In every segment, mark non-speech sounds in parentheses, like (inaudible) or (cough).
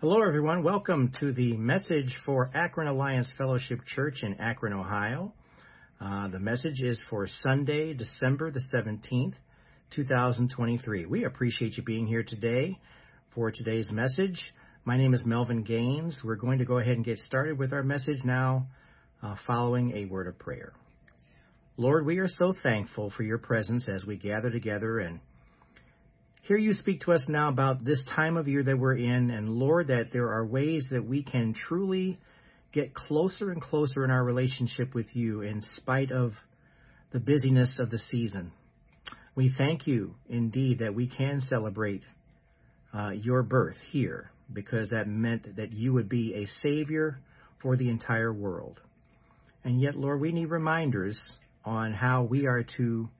Hello, everyone. Welcome to the message for Akron Alliance Fellowship Church in Akron, Ohio. Uh, the message is for Sunday, December the 17th, 2023. We appreciate you being here today for today's message. My name is Melvin Gaines. We're going to go ahead and get started with our message now, uh, following a word of prayer. Lord, we are so thankful for your presence as we gather together and hear you speak to us now about this time of year that we're in, and Lord, that there are ways that we can truly get closer and closer in our relationship with you in spite of the busyness of the season. We thank you indeed that we can celebrate uh, your birth here because that meant that you would be a savior for the entire world. And yet, Lord, we need reminders on how we are to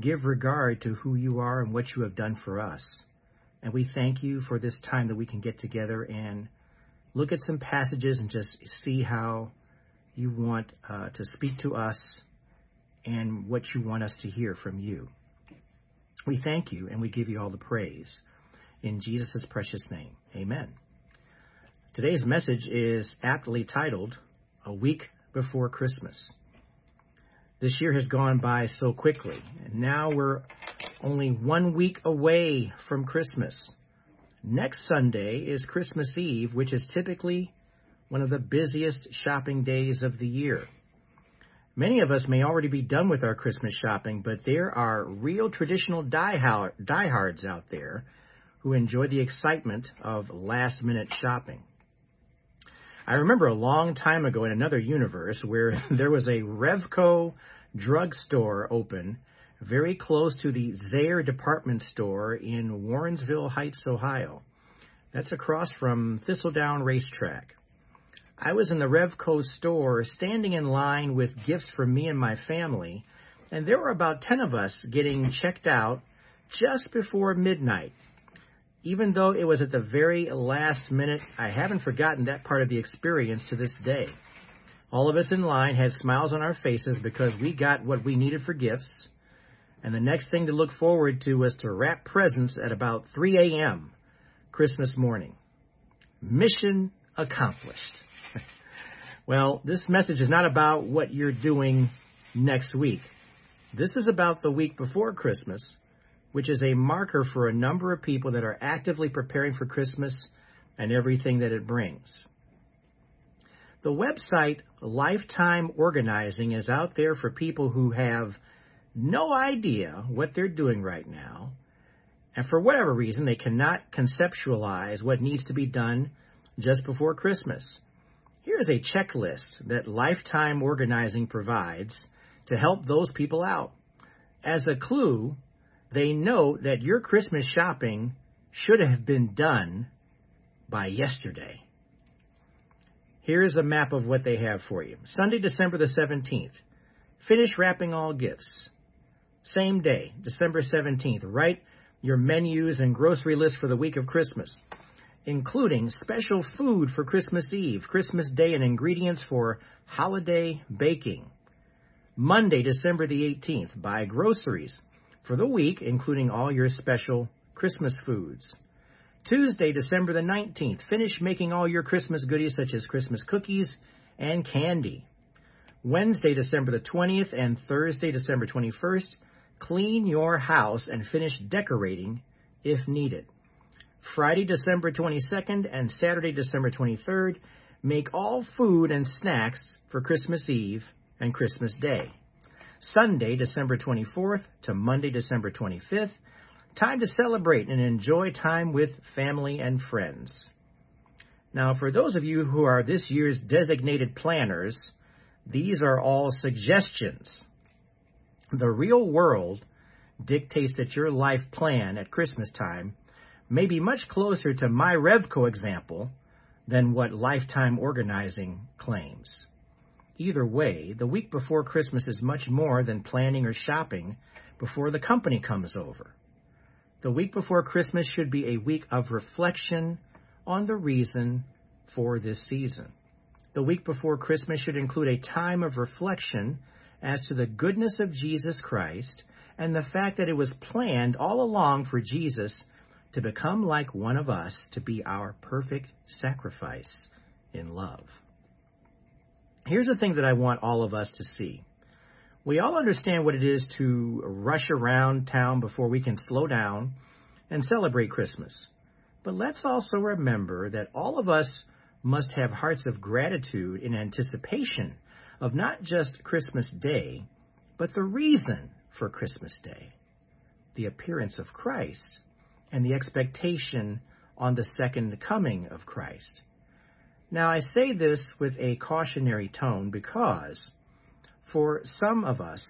give regard to who you are and what you have done for us. And we thank you for this time that we can get together and look at some passages and just see how you want uh, to speak to us and what you want us to hear from you. We thank you and we give you all the praise. In Jesus' precious name, amen. Today's message is aptly titled, A Week Before Christmas. This year has gone by so quickly, and now we're only one week away from Christmas. Next Sunday is Christmas Eve, which is typically one of the busiest shopping days of the year. Many of us may already be done with our Christmas shopping, but there are real traditional diehards out there who enjoy the excitement of last minute shopping. I remember a long time ago in another universe where (laughs) there was a Revco drugstore open very close to the Zayre department store in Warrensville Heights, Ohio. That's across from Thistledown Racetrack. I was in the Revco store standing in line with gifts for me and my family, and there were about 10 of us getting checked out just before midnight even though it was at the very last minute, I haven't forgotten that part of the experience to this day. All of us in line had smiles on our faces because we got what we needed for gifts, and the next thing to look forward to was to wrap presents at about 3 a.m. Christmas morning. Mission accomplished. (laughs) well, this message is not about what you're doing next week. This is about the week before Christmas which is a marker for a number of people that are actively preparing for Christmas and everything that it brings. The website Lifetime Organizing is out there for people who have no idea what they're doing right now, and for whatever reason, they cannot conceptualize what needs to be done just before Christmas. Here's a checklist that Lifetime Organizing provides to help those people out. As a clue, they know that your Christmas shopping should have been done by yesterday. Here's a map of what they have for you. Sunday, December the 17th. Finish wrapping all gifts. Same day, December 17th. Write your menus and grocery list for the week of Christmas, including special food for Christmas Eve, Christmas Day, and ingredients for holiday baking. Monday, December the 18th. Buy groceries for the week, including all your special Christmas foods. Tuesday, December the 19th, finish making all your Christmas goodies such as Christmas cookies and candy. Wednesday, December the 20th and Thursday, December 21st, clean your house and finish decorating if needed. Friday, December 22nd and Saturday, December 23rd, make all food and snacks for Christmas Eve and Christmas Day. Sunday, December 24th to Monday, December 25th. Time to celebrate and enjoy time with family and friends. Now, for those of you who are this year's designated planners, these are all suggestions. The real world dictates that your life plan at Christmas time may be much closer to my Revco example than what lifetime organizing claims. Either way, the week before Christmas is much more than planning or shopping before the company comes over. The week before Christmas should be a week of reflection on the reason for this season. The week before Christmas should include a time of reflection as to the goodness of Jesus Christ and the fact that it was planned all along for Jesus to become like one of us to be our perfect sacrifice in love. Here's the thing that I want all of us to see. We all understand what it is to rush around town before we can slow down and celebrate Christmas. But let's also remember that all of us must have hearts of gratitude in anticipation of not just Christmas Day, but the reason for Christmas Day the appearance of Christ and the expectation on the second coming of Christ. Now, I say this with a cautionary tone because for some of us,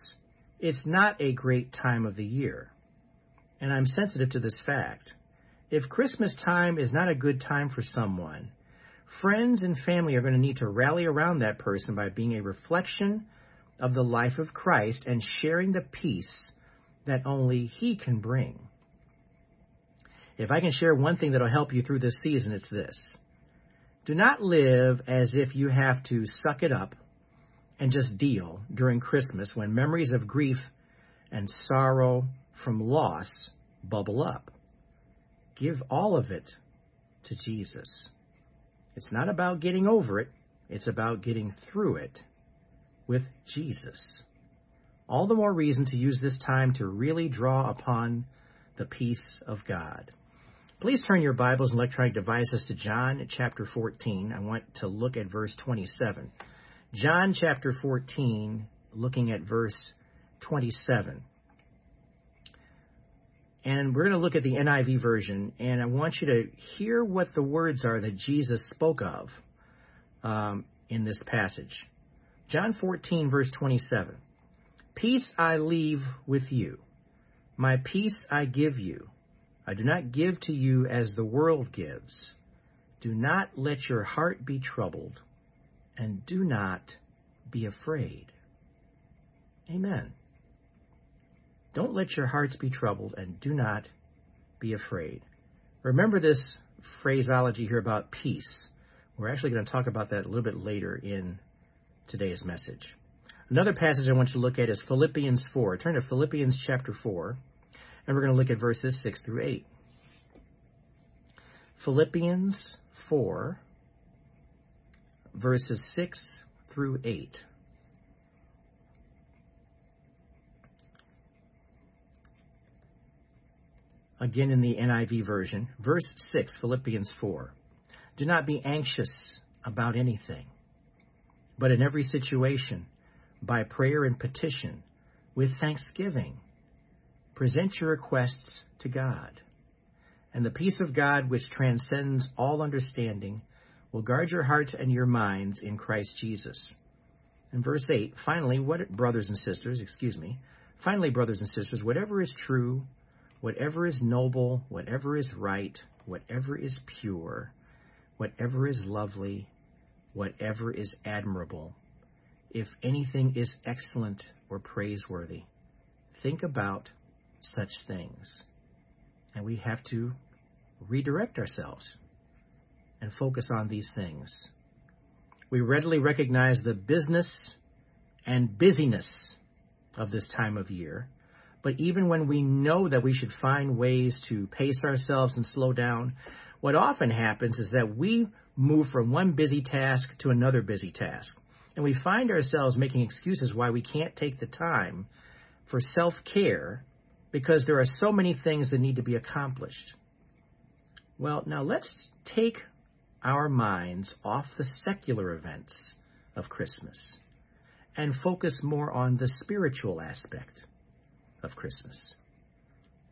it's not a great time of the year. And I'm sensitive to this fact. If Christmas time is not a good time for someone, friends and family are going to need to rally around that person by being a reflection of the life of Christ and sharing the peace that only He can bring. If I can share one thing that'll help you through this season, it's this. Do not live as if you have to suck it up and just deal during Christmas when memories of grief and sorrow from loss bubble up. Give all of it to Jesus. It's not about getting over it, it's about getting through it with Jesus. All the more reason to use this time to really draw upon the peace of God. Please turn your Bibles and electronic devices to John chapter 14. I want to look at verse 27. John chapter 14, looking at verse 27. And we're going to look at the NIV version, and I want you to hear what the words are that Jesus spoke of um, in this passage. John 14, verse 27. Peace I leave with you, my peace I give you. I do not give to you as the world gives. Do not let your heart be troubled, and do not be afraid. Amen. Don't let your hearts be troubled, and do not be afraid. Remember this phraseology here about peace. We're actually going to talk about that a little bit later in today's message. Another passage I want you to look at is Philippians 4. Turn to Philippians chapter 4, and we're going to look at verses 6 through 8. Philippians 4, verses 6 through 8. Again in the NIV version, verse 6, Philippians 4. Do not be anxious about anything, but in every situation, by prayer and petition, with thanksgiving, present your requests to God. And the peace of God, which transcends all understanding, will guard your hearts and your minds in Christ Jesus. In verse 8, finally, what brothers and sisters, excuse me, finally, brothers and sisters, whatever is true, whatever is noble, whatever is right, whatever is pure, whatever is lovely, whatever is admirable, if anything is excellent or praiseworthy, think about such things. And we have to redirect ourselves and focus on these things. We readily recognize the business and busyness of this time of year, but even when we know that we should find ways to pace ourselves and slow down, what often happens is that we move from one busy task to another busy task. And we find ourselves making excuses why we can't take the time for self care because there are so many things that need to be accomplished. Well, now let's take our minds off the secular events of Christmas and focus more on the spiritual aspect of Christmas.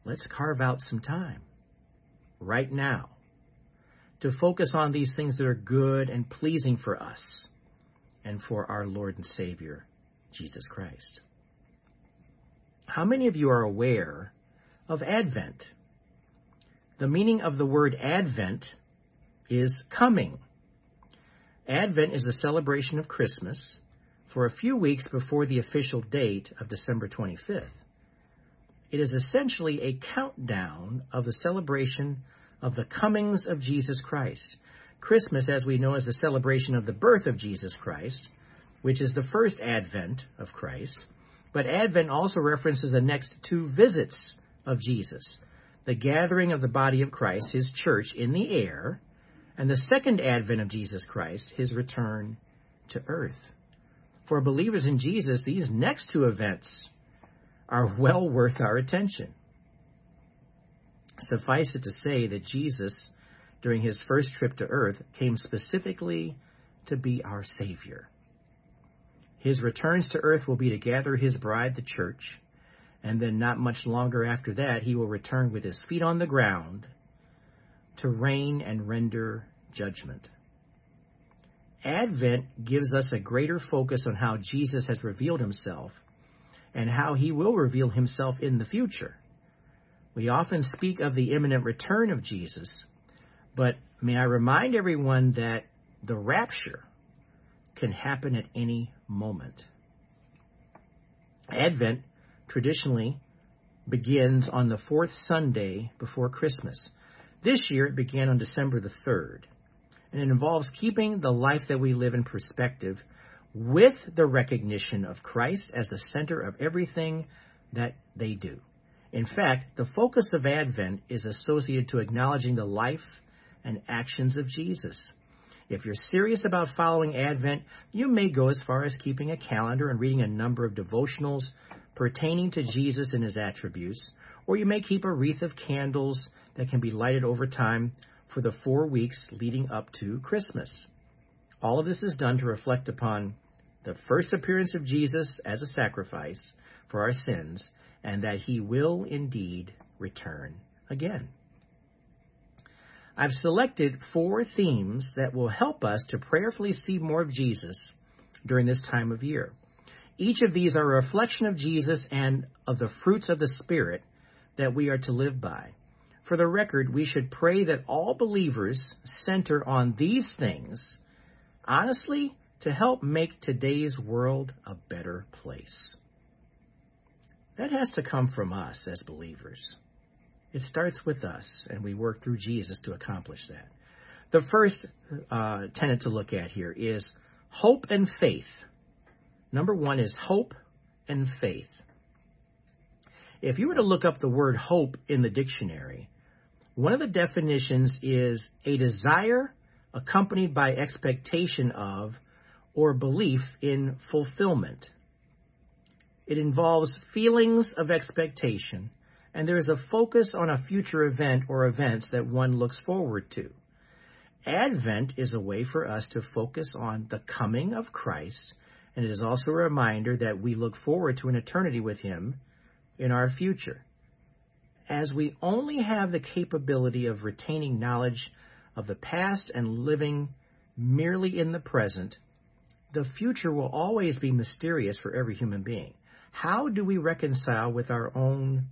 Let's carve out some time right now to focus on these things that are good and pleasing for us and for our Lord and Savior, Jesus Christ. How many of you are aware of Advent? The meaning of the word Advent is coming. Advent is the celebration of Christmas for a few weeks before the official date of December 25th. It is essentially a countdown of the celebration of the comings of Jesus Christ. Christmas, as we know, is the celebration of the birth of Jesus Christ, which is the first advent of Christ. But Advent also references the next two visits of Jesus the gathering of the body of Christ, his church, in the air, and the second advent of Jesus Christ, his return to earth. For believers in Jesus, these next two events are well worth our attention. Suffice it to say that Jesus, during his first trip to earth, came specifically to be our Savior. His returns to earth will be to gather his bride, the church, and then not much longer after that, he will return with his feet on the ground to reign and render judgment. Advent gives us a greater focus on how Jesus has revealed himself and how he will reveal himself in the future. We often speak of the imminent return of Jesus, but may I remind everyone that the rapture can happen at any moment. Advent traditionally begins on the fourth Sunday before Christmas. This year it began on December the 3rd, and it involves keeping the life that we live in perspective with the recognition of Christ as the center of everything that they do. In fact, the focus of Advent is associated to acknowledging the life and actions of Jesus. If you're serious about following Advent, you may go as far as keeping a calendar and reading a number of devotionals pertaining to Jesus and his attributes, or you may keep a wreath of candles that can be lighted over time for the four weeks leading up to Christmas. All of this is done to reflect upon the first appearance of Jesus as a sacrifice for our sins, and that he will indeed return again. I've selected four themes that will help us to prayerfully see more of Jesus during this time of year. Each of these are a reflection of Jesus and of the fruits of the Spirit that we are to live by. For the record, we should pray that all believers center on these things, honestly, to help make today's world a better place. That has to come from us as believers. It starts with us, and we work through Jesus to accomplish that. The first uh, tenet to look at here is hope and faith. Number one is hope and faith. If you were to look up the word hope in the dictionary, one of the definitions is a desire accompanied by expectation of or belief in fulfillment. It involves feelings of expectation, and there is a focus on a future event or events that one looks forward to. Advent is a way for us to focus on the coming of Christ and it is also a reminder that we look forward to an eternity with Him in our future. As we only have the capability of retaining knowledge of the past and living merely in the present, the future will always be mysterious for every human being. How do we reconcile with our own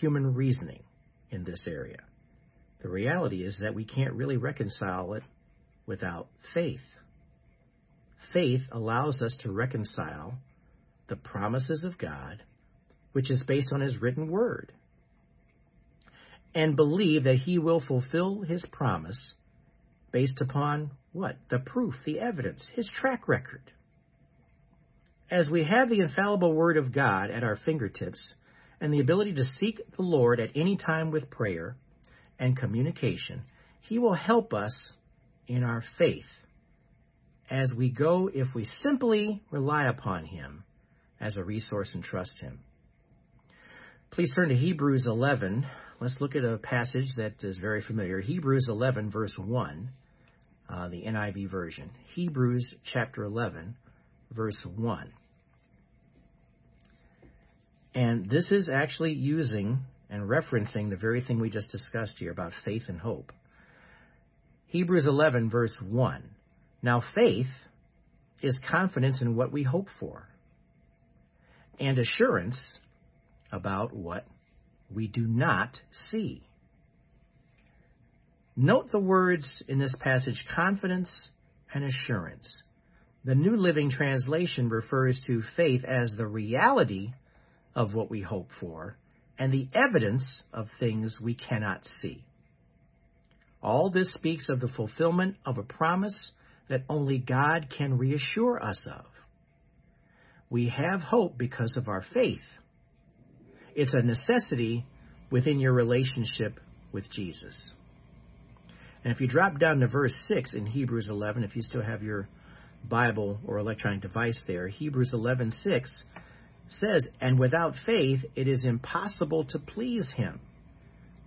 human reasoning in this area? The reality is that we can't really reconcile it without faith faith allows us to reconcile the promises of God, which is based on His written word, and believe that He will fulfill His promise based upon what? The proof, the evidence, His track record. As we have the infallible Word of God at our fingertips and the ability to seek the Lord at any time with prayer and communication, He will help us in our faith as we go if we simply rely upon Him as a resource and trust Him. Please turn to Hebrews 11. Let's look at a passage that is very familiar. Hebrews 11, verse 1, uh, the NIV version. Hebrews chapter 11, verse 1. And this is actually using and referencing the very thing we just discussed here about faith and hope. Hebrews 11, verse 1. Now, faith is confidence in what we hope for and assurance about what we do not see. Note the words in this passage confidence and assurance. The New Living Translation refers to faith as the reality of what we hope for and the evidence of things we cannot see. All this speaks of the fulfillment of a promise that only God can reassure us of. We have hope because of our faith. It's a necessity within your relationship with Jesus. And if you drop down to verse 6 in Hebrews 11, if you still have your Bible or electronic device there, Hebrews 11:6 says, "And without faith it is impossible to please him.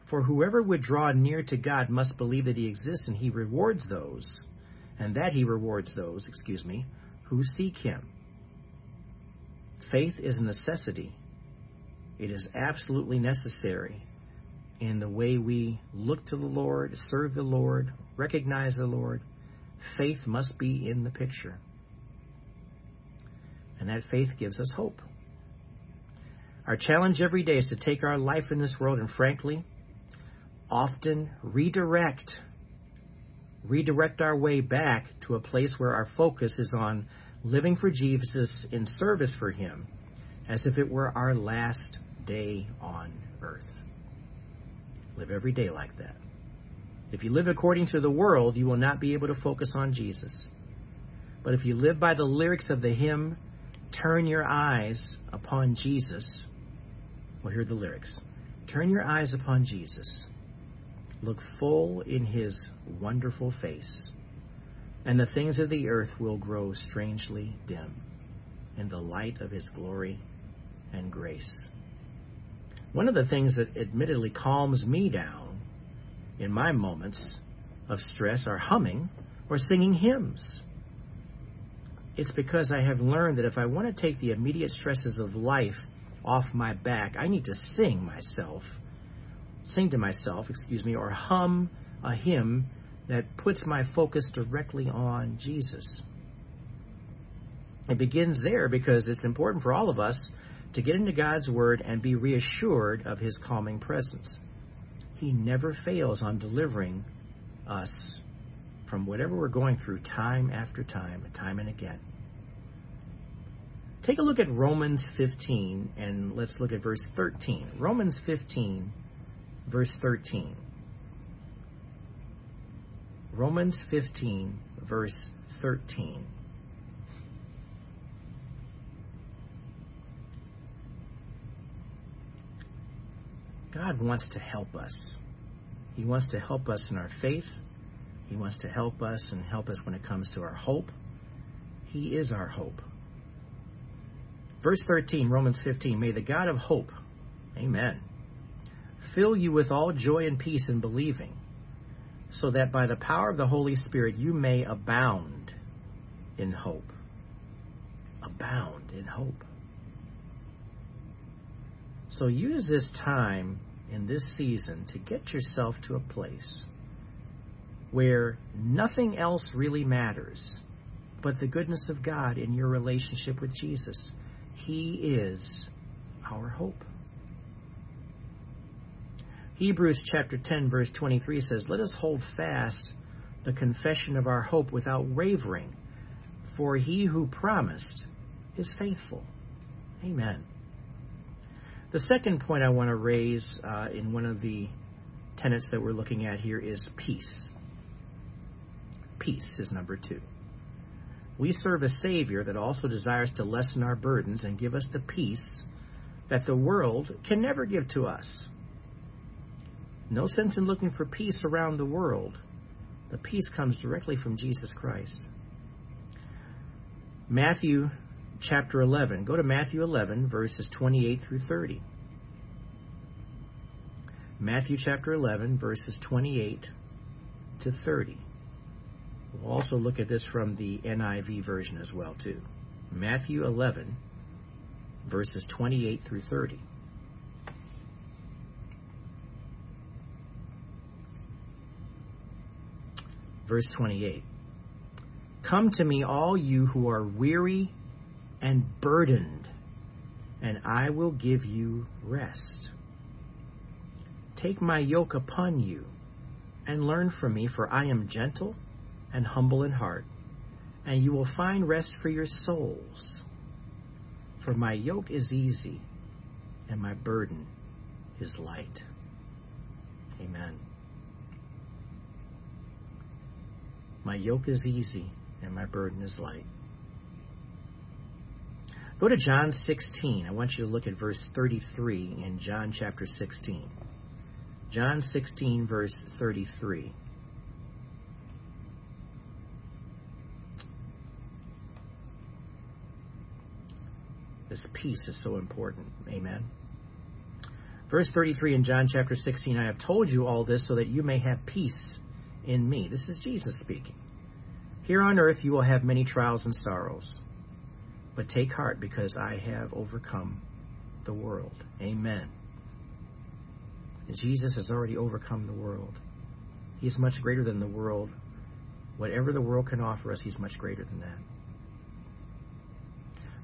For whoever would draw near to God must believe that he exists and he rewards those, and that he rewards those, excuse me, who seek him." Faith is a necessity. It is absolutely necessary in the way we look to the Lord, serve the Lord, recognize the Lord. Faith must be in the picture. And that faith gives us hope. Our challenge every day is to take our life in this world and, frankly, often redirect redirect our way back to a place where our focus is on living for Jesus in service for Him as if it were our last day on earth. Live every day like that. If you live according to the world, you will not be able to focus on Jesus. But if you live by the lyrics of the hymn, Turn Your Eyes Upon Jesus, are the lyrics. Turn your eyes upon Jesus. Look full in his wonderful face and the things of the earth will grow strangely dim in the light of his glory and grace. One of the things that admittedly calms me down in my moments of stress are humming or singing hymns. It's because I have learned that if I want to take the immediate stresses of life off my back, I need to sing myself, sing to myself, excuse me, or hum a hymn that puts my focus directly on Jesus. It begins there because it's important for all of us to get into God's Word and be reassured of His calming presence. He never fails on delivering us from whatever we're going through time after time, time and again. Take a look at Romans 15 and let's look at verse 13. Romans 15, verse 13. Romans 15, verse 13. God wants to help us. He wants to help us in our faith. He wants to help us and help us when it comes to our hope. He is our hope. Verse 13, Romans 15. May the God of hope, amen, fill you with all joy and peace in believing so that by the power of the Holy Spirit you may abound in hope. Abound in hope. So use this time in this season to get yourself to a place where nothing else really matters but the goodness of God in your relationship with Jesus. He is our hope. Hebrews chapter 10 verse 23 says, "Let us hold fast the confession of our hope without wavering, for he who promised is faithful." Amen. The second point I want to raise uh, in one of the tenets that we're looking at here is peace. Peace is number two. We serve a Savior that also desires to lessen our burdens and give us the peace that the world can never give to us. No sense in looking for peace around the world. The peace comes directly from Jesus Christ. Matthew chapter 11. Go to Matthew 11, verses 28 through 30. Matthew chapter 11, verses 28 to 30. We'll also look at this from the NIV version as well, too. Matthew 11, verses 28 through 30. Verse 28 Come to me, all you who are weary and burdened, and I will give you rest. Take my yoke upon you and learn from me, for I am gentle and humble in heart, and you will find rest for your souls. For my yoke is easy and my burden is light. Amen. My yoke is easy and my burden is light. Go to John 16. I want you to look at verse 33 in John chapter 16. John 16, verse 33. This peace is so important. Amen. Verse 33 in John chapter 16 I have told you all this so that you may have peace in me. This is Jesus speaking. Here on earth you will have many trials and sorrows. But take heart because I have overcome the world. Amen. Jesus has already overcome the world. He is much greater than the world. Whatever the world can offer us, He's much greater than that.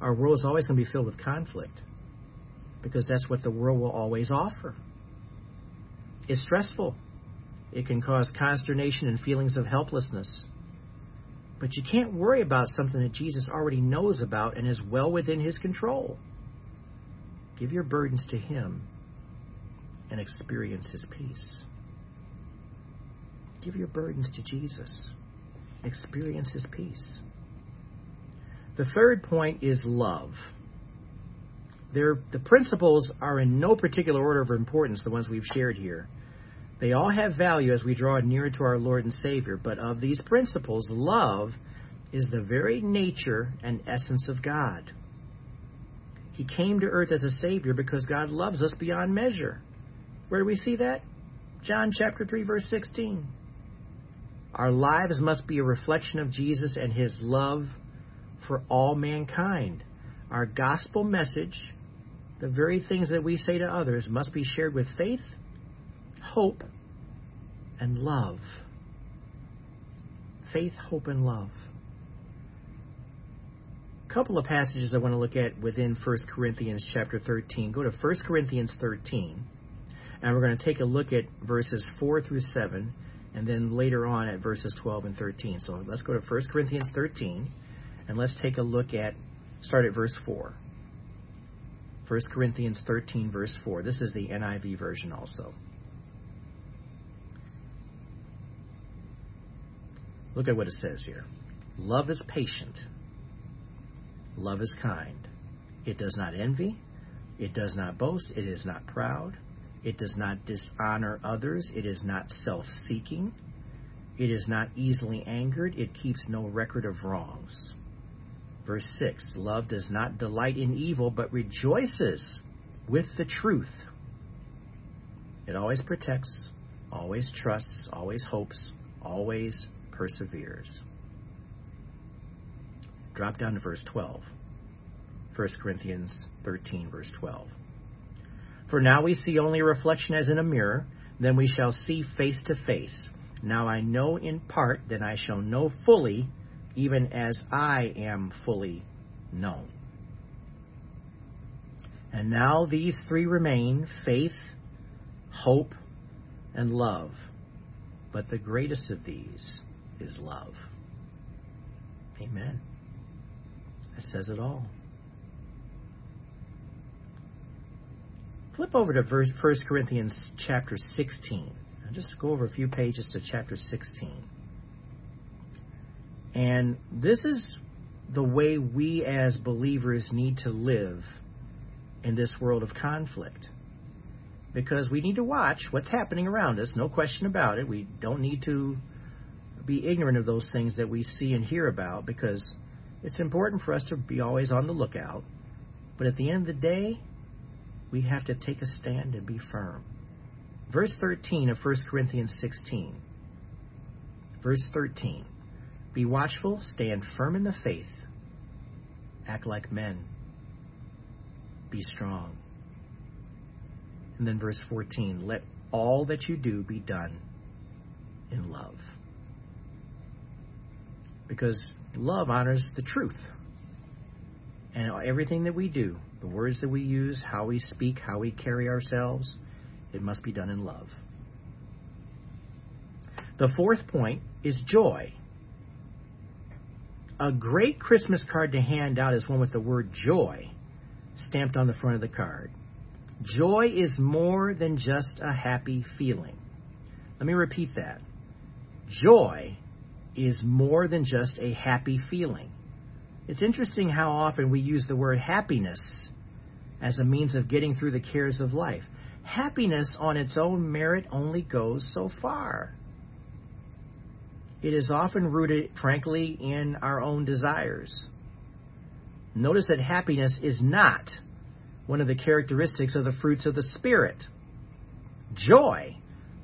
Our world is always going to be filled with conflict because that's what the world will always offer. It's stressful. It can cause consternation and feelings of helplessness. But you can't worry about something that Jesus already knows about and is well within his control. Give your burdens to him and experience his peace. Give your burdens to Jesus. Experience his peace. The third point is love. They're, the principles are in no particular order of importance, the ones we've shared here. They all have value as we draw nearer to our Lord and Savior, but of these principles, love is the very nature and essence of God. He came to earth as a Savior because God loves us beyond measure. Where do we see that? John chapter 3, verse 16. Our lives must be a reflection of Jesus and His love for all mankind. Our gospel message the very things that we say to others must be shared with faith, hope, and love. Faith, hope, and love. A couple of passages I want to look at within 1 Corinthians chapter 13. Go to 1 Corinthians 13, and we're going to take a look at verses 4 through 7, and then later on at verses 12 and 13. So let's go to 1 Corinthians 13, and let's take a look at, start at verse 4. 1 Corinthians 13, verse 4. This is the NIV version also. Look at what it says here. Love is patient. Love is kind. It does not envy. It does not boast. It is not proud. It does not dishonor others. It is not self seeking. It is not easily angered. It keeps no record of wrongs. Verse 6 Love does not delight in evil, but rejoices with the truth. It always protects, always trusts, always hopes, always perseveres. Drop down to verse 12. 1 Corinthians 13, verse 12. For now we see only a reflection as in a mirror, then we shall see face to face. Now I know in part, then I shall know fully even as I am fully known. And now these three remain faith, hope, and love. But the greatest of these is love. Amen. That says it all. Flip over to verse, 1 Corinthians chapter 16. I'll just go over a few pages to chapter 16. And this is the way we as believers need to live in this world of conflict. Because we need to watch what's happening around us, no question about it. We don't need to be ignorant of those things that we see and hear about because it's important for us to be always on the lookout. But at the end of the day, we have to take a stand and be firm. Verse 13 of 1 Corinthians 16. Verse 13. Be watchful, stand firm in the faith, act like men, be strong. And then verse 14 let all that you do be done in love. Because love honors the truth. And everything that we do, the words that we use, how we speak, how we carry ourselves, it must be done in love. The fourth point is joy. A great Christmas card to hand out is one with the word joy stamped on the front of the card. Joy is more than just a happy feeling. Let me repeat that. Joy is more than just a happy feeling. It's interesting how often we use the word happiness as a means of getting through the cares of life. happiness on its own merit only goes so far. It is often rooted, frankly, in our own desires. Notice that happiness is not one of the characteristics of the fruits of the Spirit. Joy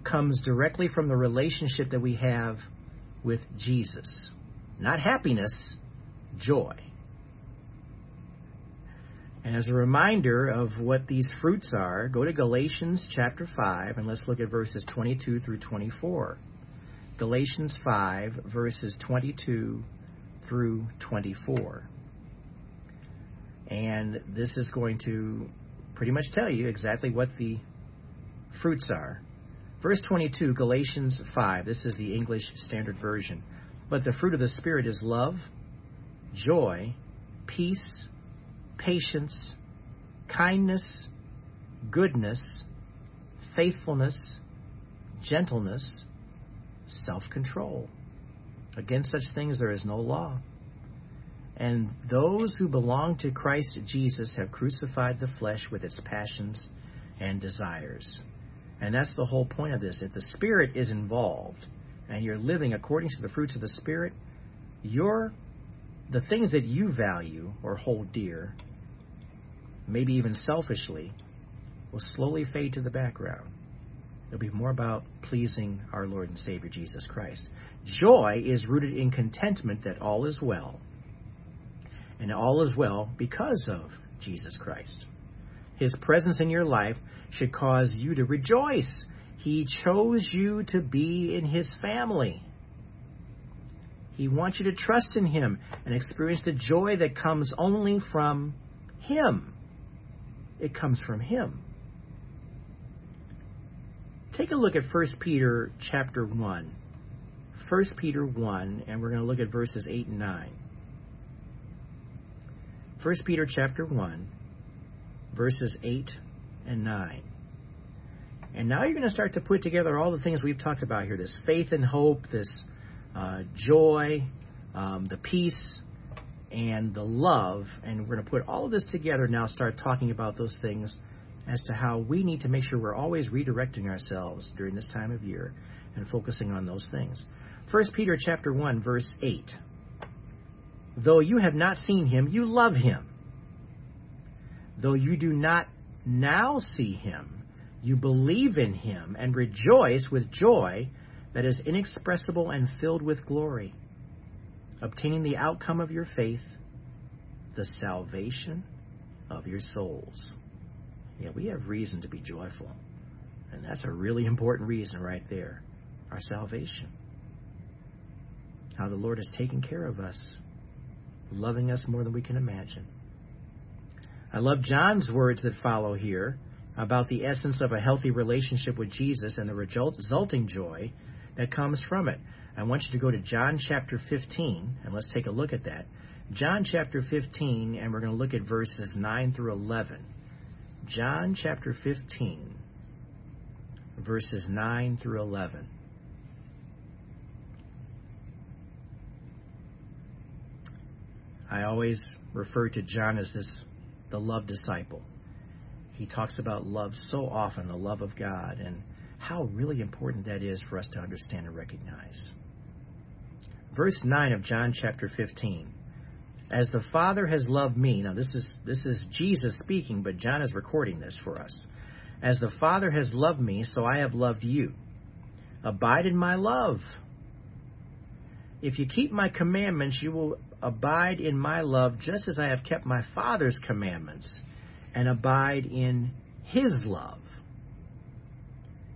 comes directly from the relationship that we have with Jesus. Not happiness, joy. And as a reminder of what these fruits are, go to Galatians chapter 5 and let's look at verses 22 through 24. Galatians 5, verses 22 through 24. And this is going to pretty much tell you exactly what the fruits are. Verse 22, Galatians 5, this is the English Standard Version. But the fruit of the Spirit is love, joy, peace, patience, kindness, goodness, faithfulness, gentleness, self control. Against such things there is no law. And those who belong to Christ Jesus have crucified the flesh with its passions and desires. And that's the whole point of this. If the Spirit is involved and you're living according to the fruits of the Spirit, your the things that you value or hold dear, maybe even selfishly, will slowly fade to the background. It'll be more about pleasing our Lord and Savior Jesus Christ. Joy is rooted in contentment that all is well. And all is well because of Jesus Christ. His presence in your life should cause you to rejoice. He chose you to be in His family. He wants you to trust in Him and experience the joy that comes only from Him. It comes from Him. Take a look at 1 Peter chapter 1. 1 Peter 1, and we're going to look at verses 8 and 9. 1 Peter chapter 1, verses 8 and 9. And now you're going to start to put together all the things we've talked about here this faith and hope, this uh, joy, um, the peace, and the love. And we're going to put all of this together now, start talking about those things as to how we need to make sure we're always redirecting ourselves during this time of year and focusing on those things. 1 Peter chapter 1 verse 8. Though you have not seen him, you love him. Though you do not now see him, you believe in him and rejoice with joy that is inexpressible and filled with glory, obtaining the outcome of your faith, the salvation of your souls. Yeah, we have reason to be joyful. And that's a really important reason right there our salvation. How the Lord has taken care of us, loving us more than we can imagine. I love John's words that follow here about the essence of a healthy relationship with Jesus and the resulting joy that comes from it. I want you to go to John chapter 15, and let's take a look at that. John chapter 15, and we're going to look at verses 9 through 11. John chapter 15, verses 9 through 11. I always refer to John as this the love disciple. He talks about love so often, the love of God, and how really important that is for us to understand and recognize. Verse 9 of John chapter 15 as the Father has loved me. Now this is this is Jesus speaking, but John is recording this for us. As the Father has loved me, so I have loved you. Abide in my love. If you keep my commandments, you will abide in my love, just as I have kept my Father's commandments and abide in his love.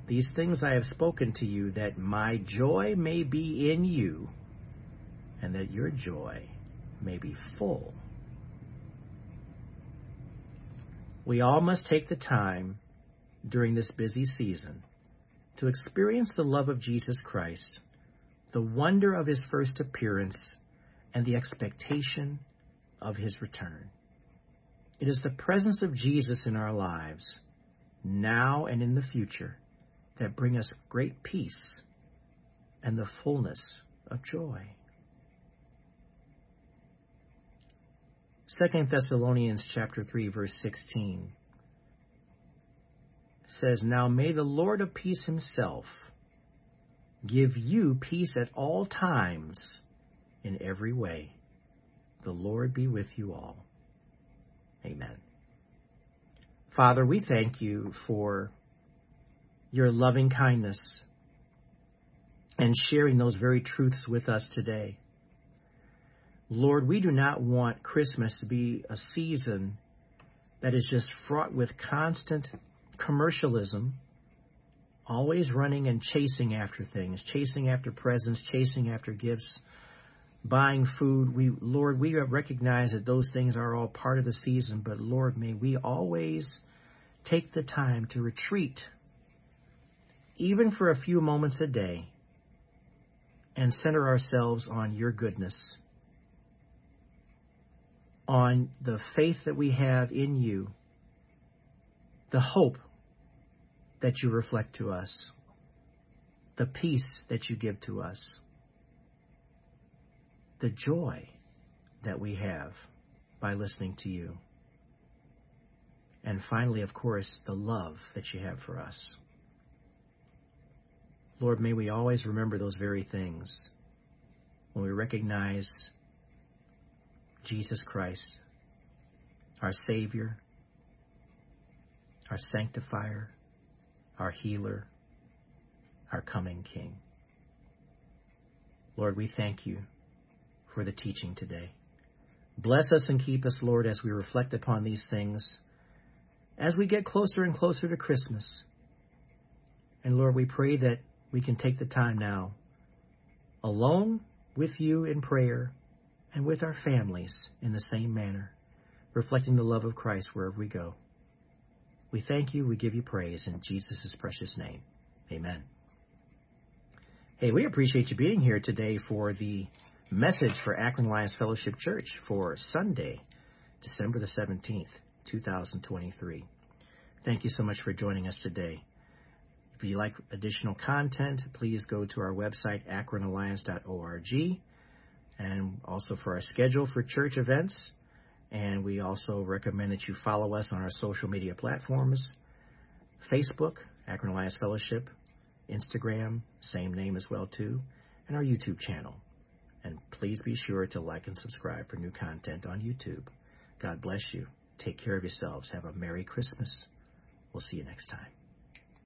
These things I have spoken to you, that my joy may be in you, and that your joy may be full. We all must take the time during this busy season to experience the love of Jesus Christ, the wonder of his first appearance, and the expectation of his return. It is the presence of Jesus in our lives, now and in the future, that bring us great peace and the fullness of joy. 2 Thessalonians chapter 3 verse 16 says, Now may the Lord of peace himself give you peace at all times in every way. The Lord be with you all. Amen. Father, we thank you for your loving kindness and sharing those very truths with us today. Lord, we do not want Christmas to be a season that is just fraught with constant commercialism, always running and chasing after things, chasing after presents, chasing after gifts, buying food. We, Lord, we recognize that those things are all part of the season, but Lord, may we always take the time to retreat, even for a few moments a day, and center ourselves on your goodness, on the faith that we have in you, the hope that you reflect to us, the peace that you give to us, the joy that we have by listening to you. And finally, of course, the love that you have for us. Lord, may we always remember those very things when we recognize Jesus Christ, our Savior, our Sanctifier, our Healer, our coming King. Lord, we thank you for the teaching today. Bless us and keep us, Lord, as we reflect upon these things as we get closer and closer to Christmas. And Lord, we pray that we can take the time now, alone with you in prayer and with our families in the same manner, reflecting the love of Christ wherever we go. We thank you, we give you praise in Jesus' precious name. Amen. Hey, we appreciate you being here today for the message for Akron Alliance Fellowship Church for Sunday, December the 17th, 2023. Thank you so much for joining us today. If you like additional content, please go to our website, akronalliance.org, and also for our schedule for church events. And we also recommend that you follow us on our social media platforms Facebook, Akron Alliance Fellowship, Instagram, same name as well too, and our YouTube channel. And please be sure to like and subscribe for new content on YouTube. God bless you. Take care of yourselves. Have a Merry Christmas. We'll see you next time.